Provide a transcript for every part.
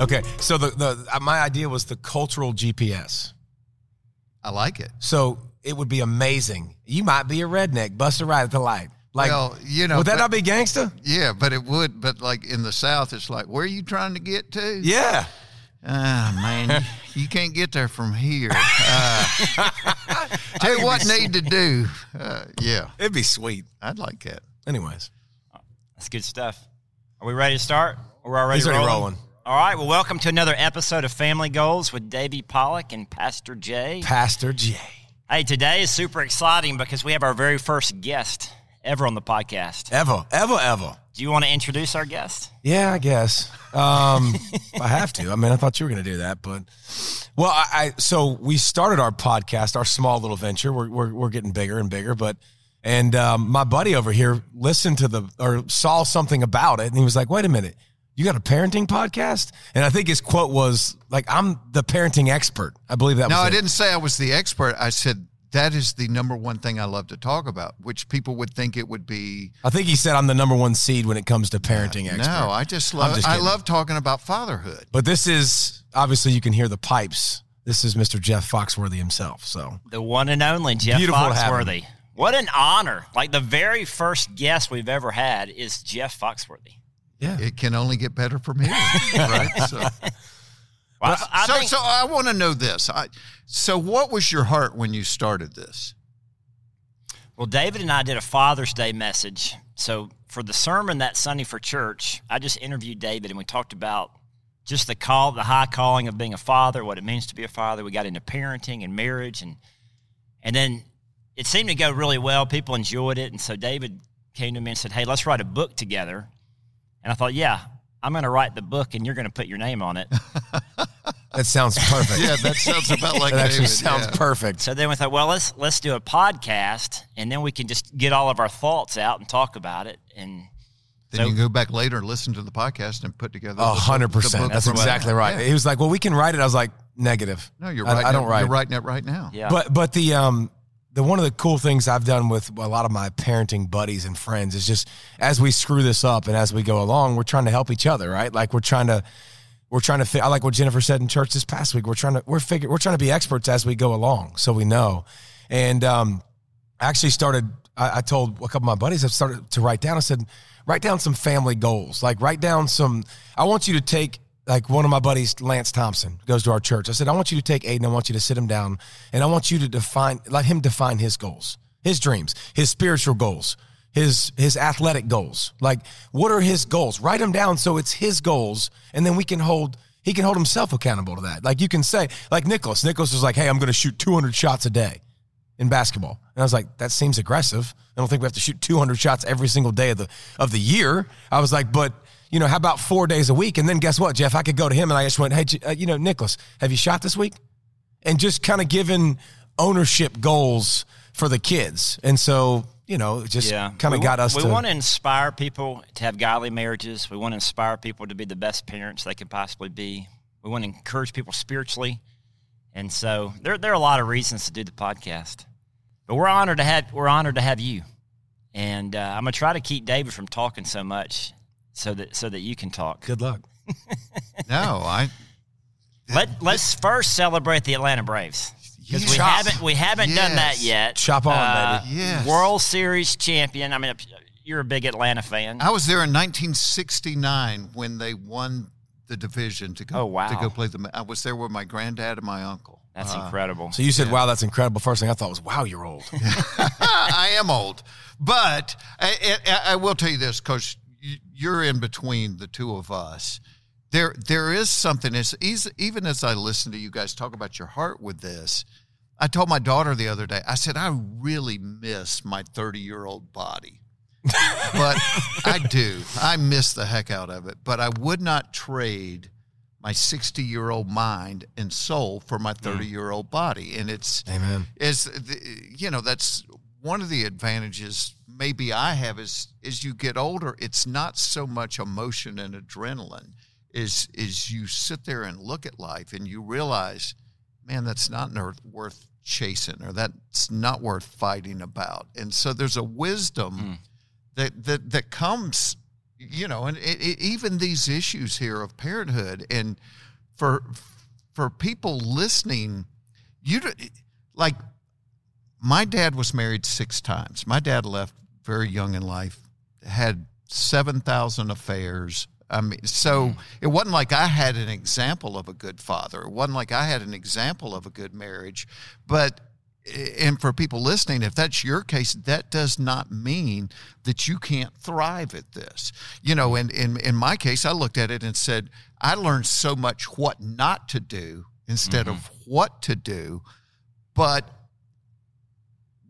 Okay, so the the uh, my idea was the cultural GPS. I like it. So it would be amazing. You might be a redneck, bust a ride at the light. Like, well, you know, would that but- not be gangsta? Yeah, but it would. But like in the South, it's like, where are you trying to get to? Yeah. Ah, man, you, you can't get there from here. Uh, tell you what need to do. Uh, yeah, It'd be sweet. I'd like that. Anyways, That's good stuff. Are we ready to start? We're already He's already rolling. rolling. All right. Well, welcome to another episode of Family Goals with Davey Pollack and Pastor Jay. Pastor Jay. Hey, today is super exciting because we have our very first guest ever on the podcast. Ever, ever, ever. Do you want to introduce our guest? Yeah, I guess. Um, I have to. I mean, I thought you were going to do that, but well, I, I so we started our podcast, our small little venture. We're we're, we're getting bigger and bigger, but and um, my buddy over here listened to the or saw something about it, and he was like, "Wait a minute." You got a parenting podcast? And I think his quote was like, I'm the parenting expert. I believe that No, was I it. didn't say I was the expert. I said that is the number one thing I love to talk about, which people would think it would be. I think he said I'm the number one seed when it comes to parenting expert. No, I just love. just I love talking about fatherhood. But this is obviously you can hear the pipes. This is Mr. Jeff Foxworthy himself. So The one and only Jeff Beautiful to have him. Foxworthy. What an honor. Like the very first guest we've ever had is Jeff Foxworthy. Yeah, It can only get better from here, right? So, Well, I, I so, think, so I want to know this. I, so, what was your heart when you started this? Well, David and I did a Father's Day message. So for the sermon that Sunday for church, I just interviewed David and we talked about just the call, the high calling of being a father, what it means to be a father. We got into parenting and marriage and and then it seemed to go really well. People enjoyed it. And so David came to me and said, Hey, let's write a book together. And I thought, yeah, I'm going to write the book and you're going to put your name on it. that sounds perfect. Yeah, that sounds about like that actually David, sounds yeah. perfect. So then we thought, well, let's let's do a podcast, and then we can just get all of our thoughts out and talk about it. And Then So- you can go back later and listen to the podcast and put together. A hundred percent. That's exactly that. right. Yeah. He was like, "Well, we can write it." I was like, "Negative." No, you're I- right. I, don't write. You're writing it right now. yeah, But but the um the one of the cool things I've done with a lot of my parenting buddies and friends is just as we screw this up and as we go along, we're trying to help each other, right? Like we're trying to we're trying to fi- I like what Jennifer said in church this past week. We're trying to we're figure we're trying to be experts as we go along, so we know. And um, I actually started. I, I told a couple of my buddies I started to write down. I said, write down some family goals. Like write down some. I want you to take like one of my buddies, Lance Thompson, goes to our church. I said, I want you to take Aiden. I want you to sit him down, and I want you to define, let him define his goals, his dreams, his spiritual goals, his his athletic goals. Like, what are his goals? Write them down so it's his goals, and then we can hold. He can hold himself accountable to that. Like you can say, like Nicholas. Nicholas was like, "Hey, I'm going to shoot 200 shots a day." in basketball. And I was like, that seems aggressive. I don't think we have to shoot 200 shots every single day of the of the year. I was like, but you know, how about four days a week? And then guess what, Jeff? I could go to him and I just went, hey, uh, you know, Nicholas, have you shot this week? And just kind of giving ownership goals for the kids. And so, you know, it just yeah, kind of got us We to. want to inspire people to have godly marriages. We want to inspire people to be the best parents they could possibly be. We want to encourage people spiritually, and so there there are a lot of reasons to do the podcast. But we're honored to have we're honored to have you, and uh, I'm gonna try to keep David from talking so much, so that so that you can talk. Good luck. No, I. Let Let's first celebrate the Atlanta Braves because we Chop. haven't we haven't done that yet. Chop on, Uh, baby. Yes. World Series champion. I mean, you're a big Atlanta fan. I was there in 1969 when they won the division to go Oh, wow. to go play the. I was there with my granddad and my uncle. That's Uh, incredible. So you said, wow, that's incredible. First thing I thought was, wow, you're old. I am old, but I, I, I will tell you this because you're in between the two of us. There, there is something. As even as I listen to you guys talk about your heart with this, I told my daughter the other day. I said I really miss my 30 year old body, but I do. I miss the heck out of it. But I would not trade my 60 year old mind and soul for my mm. 30 year old body, and it's Amen. it's the, you know that's one of the advantages maybe I have is as you get older it's not so much emotion and adrenaline is is you sit there and look at life and you realize man that's not worth chasing or that's not worth fighting about. And so there's a wisdom mm. that that that comes you know, and it, it, even these issues here of parenthood, and for for people listening, you like my dad was married six times. My dad left very young in life, had seven thousand affairs. I mean, so mm. it wasn't like I had an example of a good father. It wasn't like I had an example of a good marriage, but and for people listening, if that's your case, that does not mean that you can't thrive at this. You know, and in, in my case, I looked at it and said, I learned so much what not to do instead mm-hmm. of what to do. But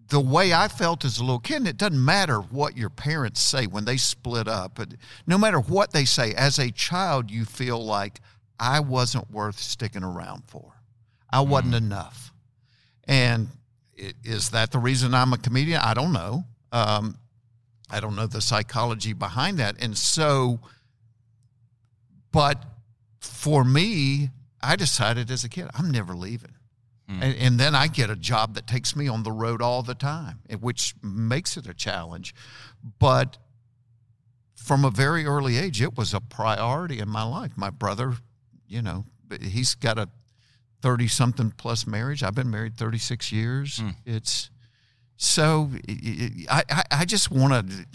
the way I felt as a little kid, it doesn't matter what your parents say when they split up. No matter what they say, as a child, you feel like I wasn't worth sticking around for. I wasn't mm-hmm. enough. And is that the reason I'm a comedian? I don't know. Um, I don't know the psychology behind that. And so, but for me, I decided as a kid, I'm never leaving. Mm. And, and, then I get a job that takes me on the road all the time, which makes it a challenge. But from a very early age, it was a priority in my life. My brother, you know, he's got a 30 something plus marriage. I've been married 36 years. Mm. It's so I, I, I just want to,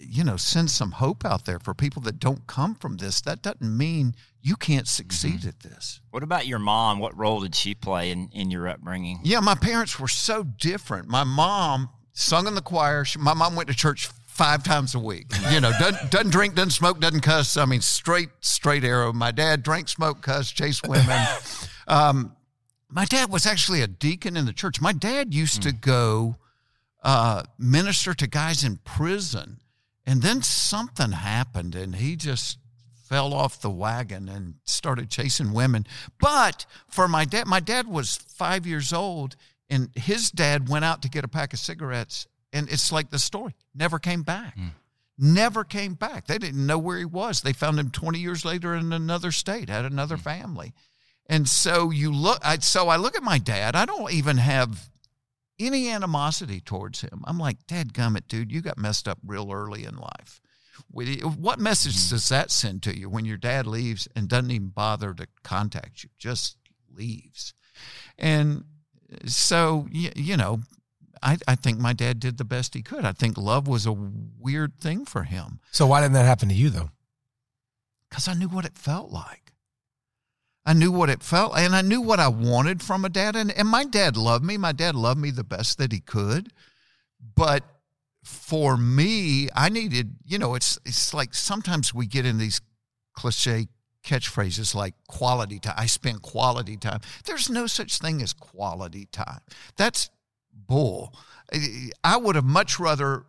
you know, send some hope out there for people that don't come from this. That doesn't mean you can't succeed mm-hmm. at this. What about your mom? What role did she play in, in your upbringing? Yeah, my parents were so different. My mom sung in the choir. She, my mom went to church five times a week. You know, doesn't, doesn't drink, doesn't smoke, doesn't cuss. I mean, straight, straight arrow. My dad drank, smoked, cuss, chased women. Um, my dad was actually a deacon in the church. My dad used mm. to go uh, minister to guys in prison, and then something happened, and he just fell off the wagon and started chasing women. But for my dad, my dad was five years old, and his dad went out to get a pack of cigarettes, and it's like the story never came back. Mm. Never came back. They didn't know where he was. They found him 20 years later in another state, had another mm. family. And so you look, I, so I look at my dad. I don't even have any animosity towards him. I'm like, Dad gummit, dude, you got messed up real early in life. What message mm-hmm. does that send to you when your dad leaves and doesn't even bother to contact you, just leaves? And so, you know, I, I think my dad did the best he could. I think love was a weird thing for him. So, why didn't that happen to you, though? Because I knew what it felt like. I knew what it felt and I knew what I wanted from a dad. And, and my dad loved me. My dad loved me the best that he could. But for me, I needed, you know, it's it's like sometimes we get in these cliche catchphrases like quality time. I spend quality time. There's no such thing as quality time. That's bull. I would have much rather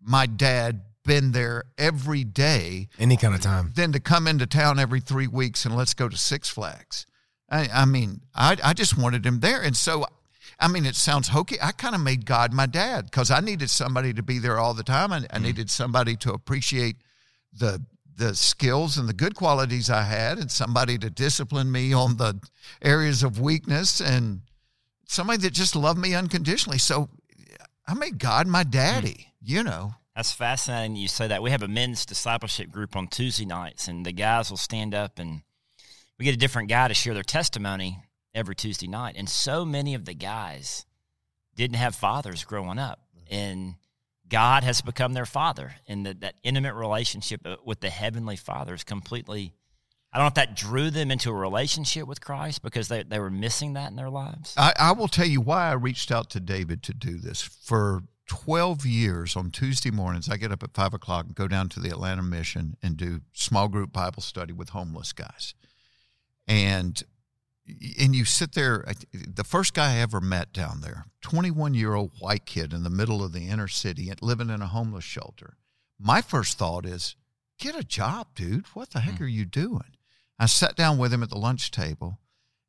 my dad been there every day, any kind of time, than to come into town every three weeks and let's go to Six Flags. I, I mean, I, I just wanted him there. And so, I mean, it sounds hokey. I kind of made God my dad because I needed somebody to be there all the time. I, I mm. needed somebody to appreciate the the skills and the good qualities I had, and somebody to discipline me on the areas of weakness, and somebody that just loved me unconditionally. So I made God my daddy, mm. you know. That's fascinating you say that. We have a men's discipleship group on Tuesday nights, and the guys will stand up and we get a different guy to share their testimony every Tuesday night. And so many of the guys didn't have fathers growing up, and God has become their father, and that, that intimate relationship uh, with the heavenly Father is completely. I don't know if that drew them into a relationship with Christ because they, they were missing that in their lives. I, I will tell you why I reached out to David to do this. For 12 years on Tuesday mornings, I get up at five o'clock and go down to the Atlanta Mission and do small group Bible study with homeless guys. And and you sit there. The first guy I ever met down there, 21 year old white kid in the middle of the inner city, living in a homeless shelter. My first thought is, get a job, dude. What the heck mm. are you doing? I sat down with him at the lunch table,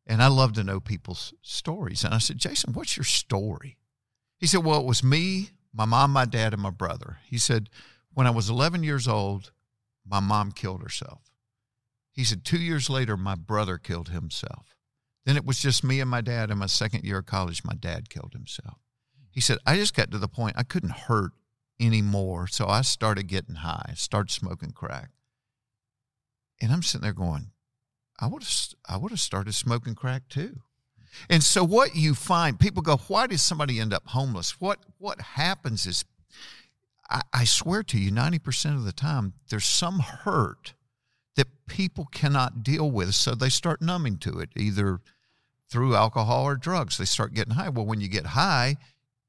and I love to know people's stories. And I said, Jason, what's your story? He said, Well, it was me, my mom, my dad, and my brother. He said, When I was 11 years old, my mom killed herself. He said, Two years later, my brother killed himself. Then it was just me and my dad. In my second year of college, my dad killed himself. He said, I just got to the point I couldn't hurt anymore. So I started getting high, started smoking crack. And I'm sitting there going, I would have I would have started smoking crack too. And so what you find, people go, why does somebody end up homeless? What what happens is I, I swear to you, 90% of the time, there's some hurt that people cannot deal with. So they start numbing to it, either through alcohol or drugs. They start getting high. Well, when you get high,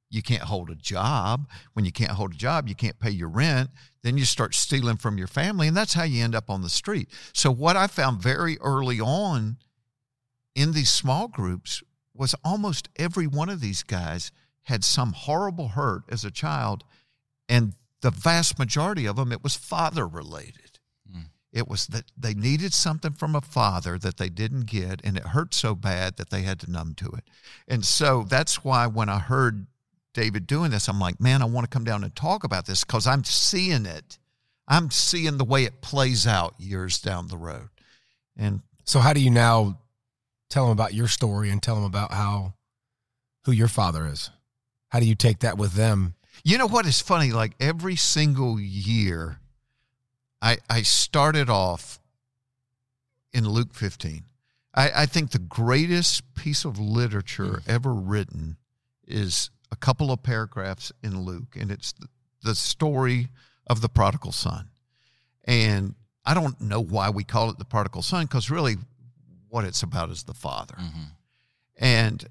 you can't hold a job. When you can't hold a job, you can't pay your rent. Then you start stealing from your family, and that's how you end up on the street. So, what I found very early on in these small groups was almost every one of these guys had some horrible hurt as a child, and the vast majority of them, it was father related. Mm. It was that they needed something from a father that they didn't get, and it hurt so bad that they had to numb to it. And so that's why when I heard David doing this, I'm like, man, I want to come down and talk about this because I'm seeing it. I'm seeing the way it plays out years down the road. And so, how do you now tell them about your story and tell them about how who your father is? How do you take that with them? You know what is funny? Like every single year, I I started off in Luke 15. I, I think the greatest piece of literature mm. ever written is a couple of paragraphs in Luke, and it's the, the story of the prodigal son. And I don't know why we call it the prodigal son, because really what it's about is the father. Mm-hmm. And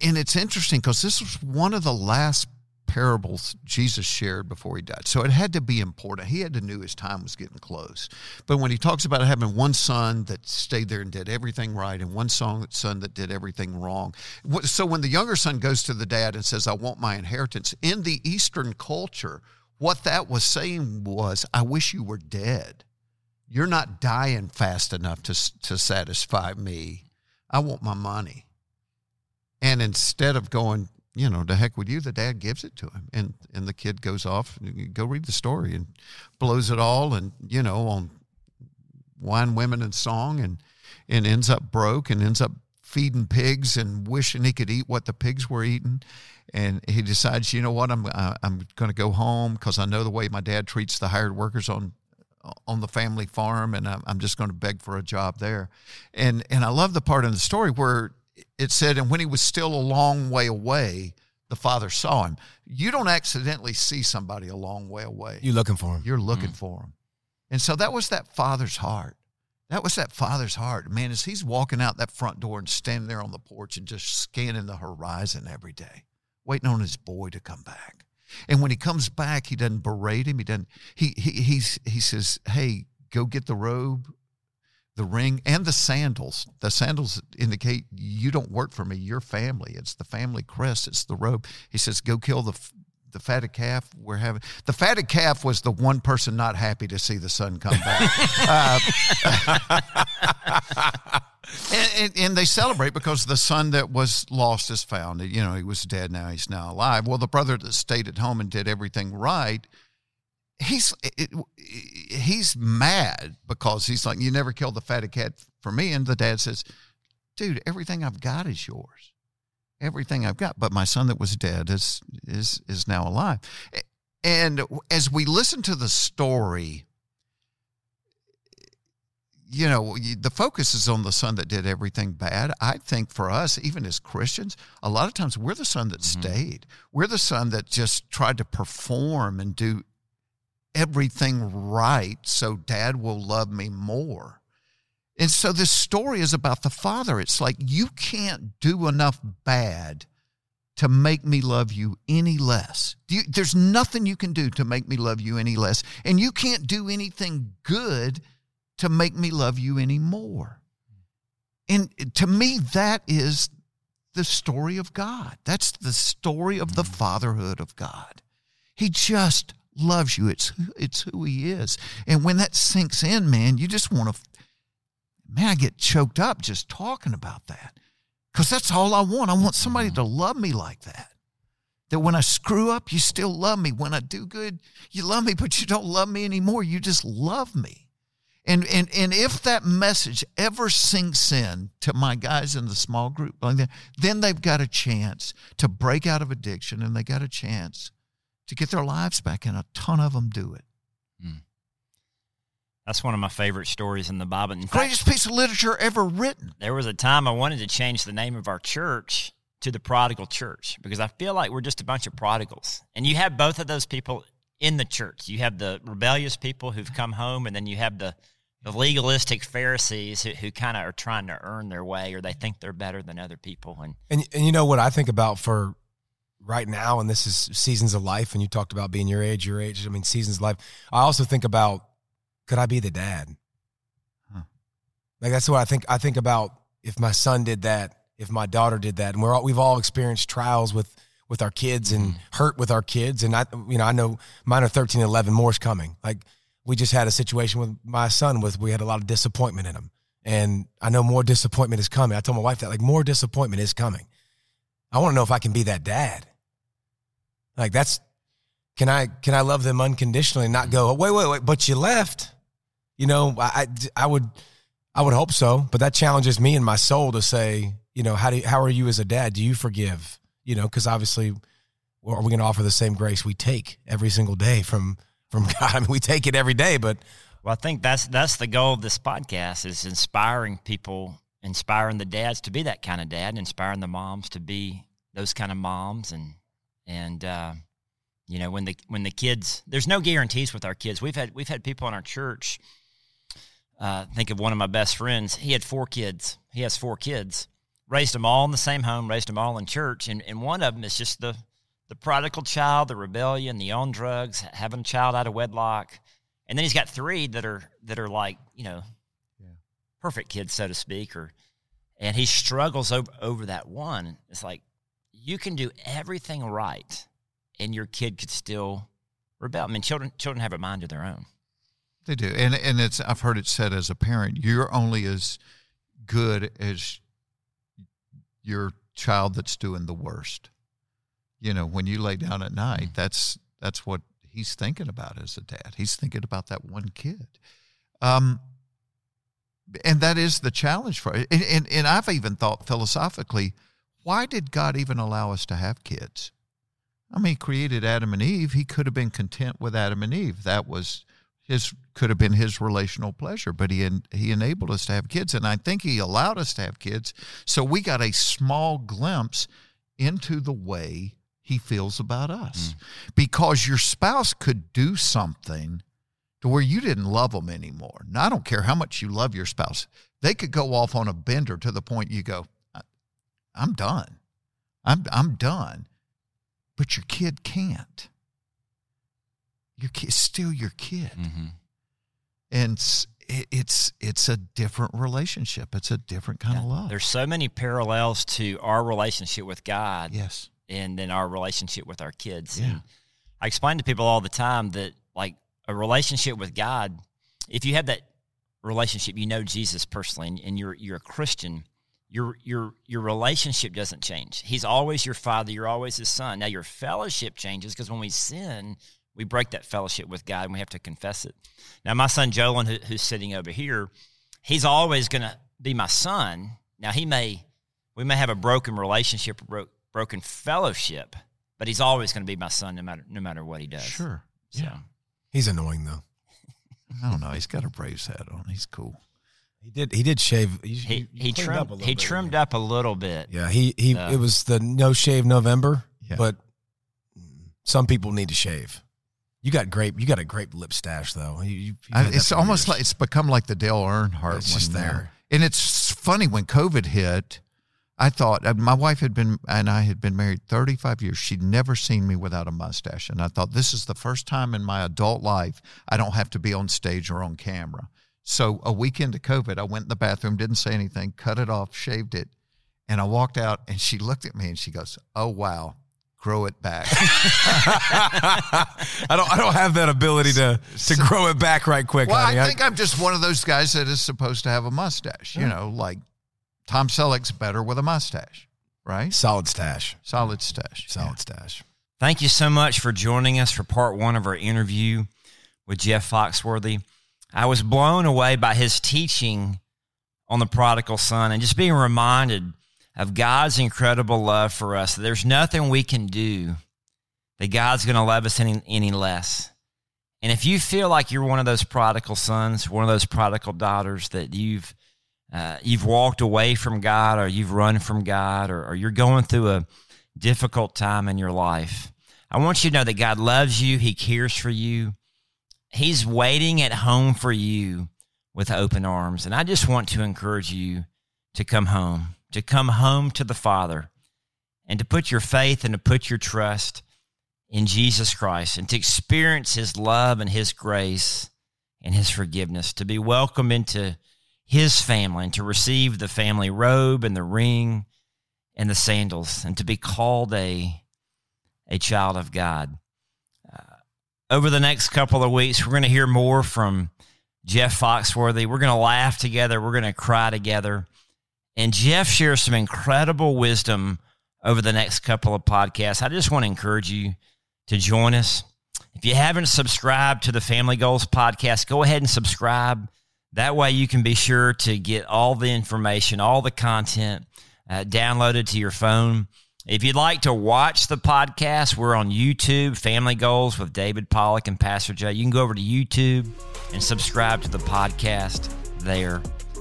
and it's interesting because this was one of the last parables Jesus shared before he died. So it had to be important. He had to know his time was getting close. But when he talks about having one son that stayed there and did everything right and one son that did everything wrong. So when the younger son goes to the dad and says, I want my inheritance, in the Eastern culture, what that was saying was, I wish you were dead. You're not dying fast enough to, to satisfy me. I want my money. And instead of going, you know, to heck with you, the dad gives it to him. And and the kid goes off, go read the story and blows it all and, you know, on wine, women, and song and and ends up broke and ends up feeding pigs and wishing he could eat what the pigs were eating. And he decides, you know what, I'm uh, I'm going to go home because I know the way my dad treats the hired workers on on the family farm, and I'm, I'm just going to beg for a job there. And and I love the part in the story where it said, and when he was still a long way away, the father saw him. You don't accidentally see somebody a long way away. You're looking for him. You're looking mm. for him. And so that was that father's heart. That was that father's heart. Man, as he's walking out that front door and standing there on the porch and just scanning the horizon every day, waiting on his boy to come back. And when he comes back, he doesn't berate him. He doesn't, he, he, he's, he says, Hey, go get the robe the ring and the sandals. The sandals indicate you don't work for me, your family. It's the family crest, it's the robe. He says, Go kill the the fatted calf we're having the fatted calf was the one person not happy to see the son come back uh, and, and, and, they celebrate because the son that was lost is found you know he was dead now he's now alive well the brother that stayed at home and did everything right he's it, he's mad because he's like, you never killed the fatted cat for me. And the dad says, dude, everything I've got is yours. Everything I've got. But my son that was dead is is is now alive. And as we listen to the story, you know, the focus is on the son that did everything bad. I think for us, even as Christians, a lot of times we're the son that mm-hmm. stayed. We're the son that just tried to perform and do everything right so dad will love me more. And so this story is about the father. It's like you can't do enough bad to make me love you any less. You, there's nothing you can do to make me love you any less. And you can't do anything good to make me love you any more. And to me, that is the story of God. That's the story of the mm. fatherhood of God. He just loves you. It's it's who he is. And when that sinks in, man, you just want to man, I get choked up just talking about that. Cuz that's all I want. I want somebody to love me like that. That when I screw up, you still love me. When I do good, you love me, but you don't love me anymore. You just love me. And and and if that message ever sinks in to my guys in the small group that, then they've got a chance to break out of addiction and they got a chance to get their lives back, and a ton of them do it. Hmm. That's one of my favorite stories in the Bible. In fact, Greatest piece of literature ever written. there was a time I wanted to change the name of our church to the Prodigal Church because I feel like we're just a bunch of prodigals. And you have both of those people in the church. You have the rebellious people who've come home, and then you have the, the legalistic Pharisees who, who kind of are trying to earn their way or they think they're better than other people. And And and you know what I think about for right now, and this is seasons of life. And you talked about being your age, your age. I mean, seasons of life. I also think about could I be the dad? Huh. Like that's what I think. I think about if my son did that, if my daughter did that, and we're all, we've all experienced trials with with our kids and mm-hmm. hurt with our kids. And I, you know, I know mine are 13 and 11. More's coming. Like we just had a situation with my son with we had a lot of disappointment in him, and I know more disappointment is coming. I told my wife that like more disappointment is coming. I want to know if I can be that dad. Like that's can I can I love them unconditionally and not mm-hmm. go wait wait wait but you left. You know I I, would I would hope so, but that challenges me and my soul to say you know how do how are you as a dad? Do you forgive? You know because obviously are we going to offer the same grace we take every single day from from God? I mean we take it every day, but Well, I think that's that's the goal of this podcast is inspiring people, inspiring the dads to be that kind of dad, inspiring the moms to be those kind of moms, and and uh, you know when the when the kids, there's no guarantees with our kids. We've had we've had people in our church. Uh, think of one of my best friends. He had four kids. He has four kids. Raised them all in the same home. Raised them all in church, and and one of them is just the the prodigal child, the rebellion, the on drugs, having a child out of wedlock. And then he's got three that are that are like you know, perfect kids, so to speak, or and he struggles over over that one. It's like you can do everything right, and your kid could still rebel. I mean, children children have a mind of their own. They do, and and it's I've heard it said as a parent, you're only as good as your child that's doing the worst. You know, when you lay down at night, that's that's what he's thinking about as a dad. He's thinking about that one kid. Um, and that is the challenge for and, and and I've even thought philosophically, why did God even allow us to have kids? I mean, he created Adam and Eve. He could have been content with Adam and Eve. That was his could have been his relational pleasure, but he he enabled us to have kids, and I think he allowed us to have kids, so we got a small glimpse into the way he feels about us, mm. because your spouse could do something to where you didn't love them anymore. Now I don't care how much you love your spouse; they could go off on a bender to the point you go, "I'm done, I'm I'm done," but your kid can't your kid still your kid and it's, it, it's it's a different relationship it's a different kind of love There's so many parallels to our relationship with God yes and then our relationship with our kids. Yeah. And I explain to people all the time that like a relationship with God, if you have that relationship, you know Jesus personally, and, and you're you're a Christian, your your your relationship doesn't change. He's always your father. You're always his son. Now your fellowship changes because when we sin, we break that fellowship with God, and we have to confess it. Now my son Jolin, who, who's sitting over here, he's always going to be my son. Now he may we may have a broken relationship, bro- broken fellowship, but he's always going to be my son no matter no matter what he does. sure So he's annoying though. i don't know he's got a braves hat on he's cool He did he did shave. He, he he trimmed up a little he bit, trimmed didn't up a little bit. Yeah, he he. Uh, it was the no shave November, Yeah. but some people need to shave. You got grape. You got a great lip stash though. You, you, I, it's almost years. like it's become like the dale earnhardt It's just now. there. and it's funny when covid hit i thought uh, my wife had been and i had been married 35 years she'd never seen me without a mustache and i thought this is the first time in my adult life i don't have to be on stage or on camera so a week into covid i went in the bathroom didn't say anything cut it off shaved it and i walked out and she looked at me and she goes oh wow grow it back I don't. I don't have that ability to to grow it back right quick. well honey. i think i'm just one of those guys that is supposed to have a mustache you hmm. know like tom selleck's better with a mustache right solid stash. solid stash Solid stash. Thank you so much for joining us for part one of our interview with Jeff Foxworthy. I was blown away by his teaching on the prodigal son and just being reminded of God's incredible love for us. There's nothing we can do that God's going to love us any, any less. And if you feel like you're one of those prodigal sons, one of those prodigal daughters that you've uh, you've walked away from God, or you've run from God, or, or you're going through a difficult time in your life, I want you to know that God loves you. He cares for you. He's waiting at home for you with open arms. And I just want to encourage you to come home, to come home to the Father, and to put your faith and to put your trust in Jesus Christ and to experience his love and his grace and his forgiveness, to be welcomed into his family and to receive the family robe and the ring and the sandals and to be called a, a child of God. Uh, over the next couple of weeks, we're going to hear more from Jeff Foxworthy. We're going to laugh together, we're going to cry together. And Jeff shares some incredible wisdom over the next couple of podcasts. I just want to encourage you to join us. If you haven't subscribed to the Family Goals podcast, go ahead and subscribe. That way, you can be sure to get all the information, all the content uh, downloaded to your phone. If you'd like to watch the podcast, we're on YouTube, Family Goals with David Pollack and Pastor Jay. You can go over to YouTube and subscribe to the podcast there.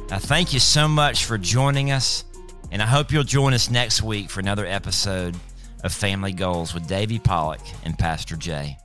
Now, thank you so much for joining us, and I hope you'll join us next week for another episode of Family Goals with Davey Pollack and Pastor Jay.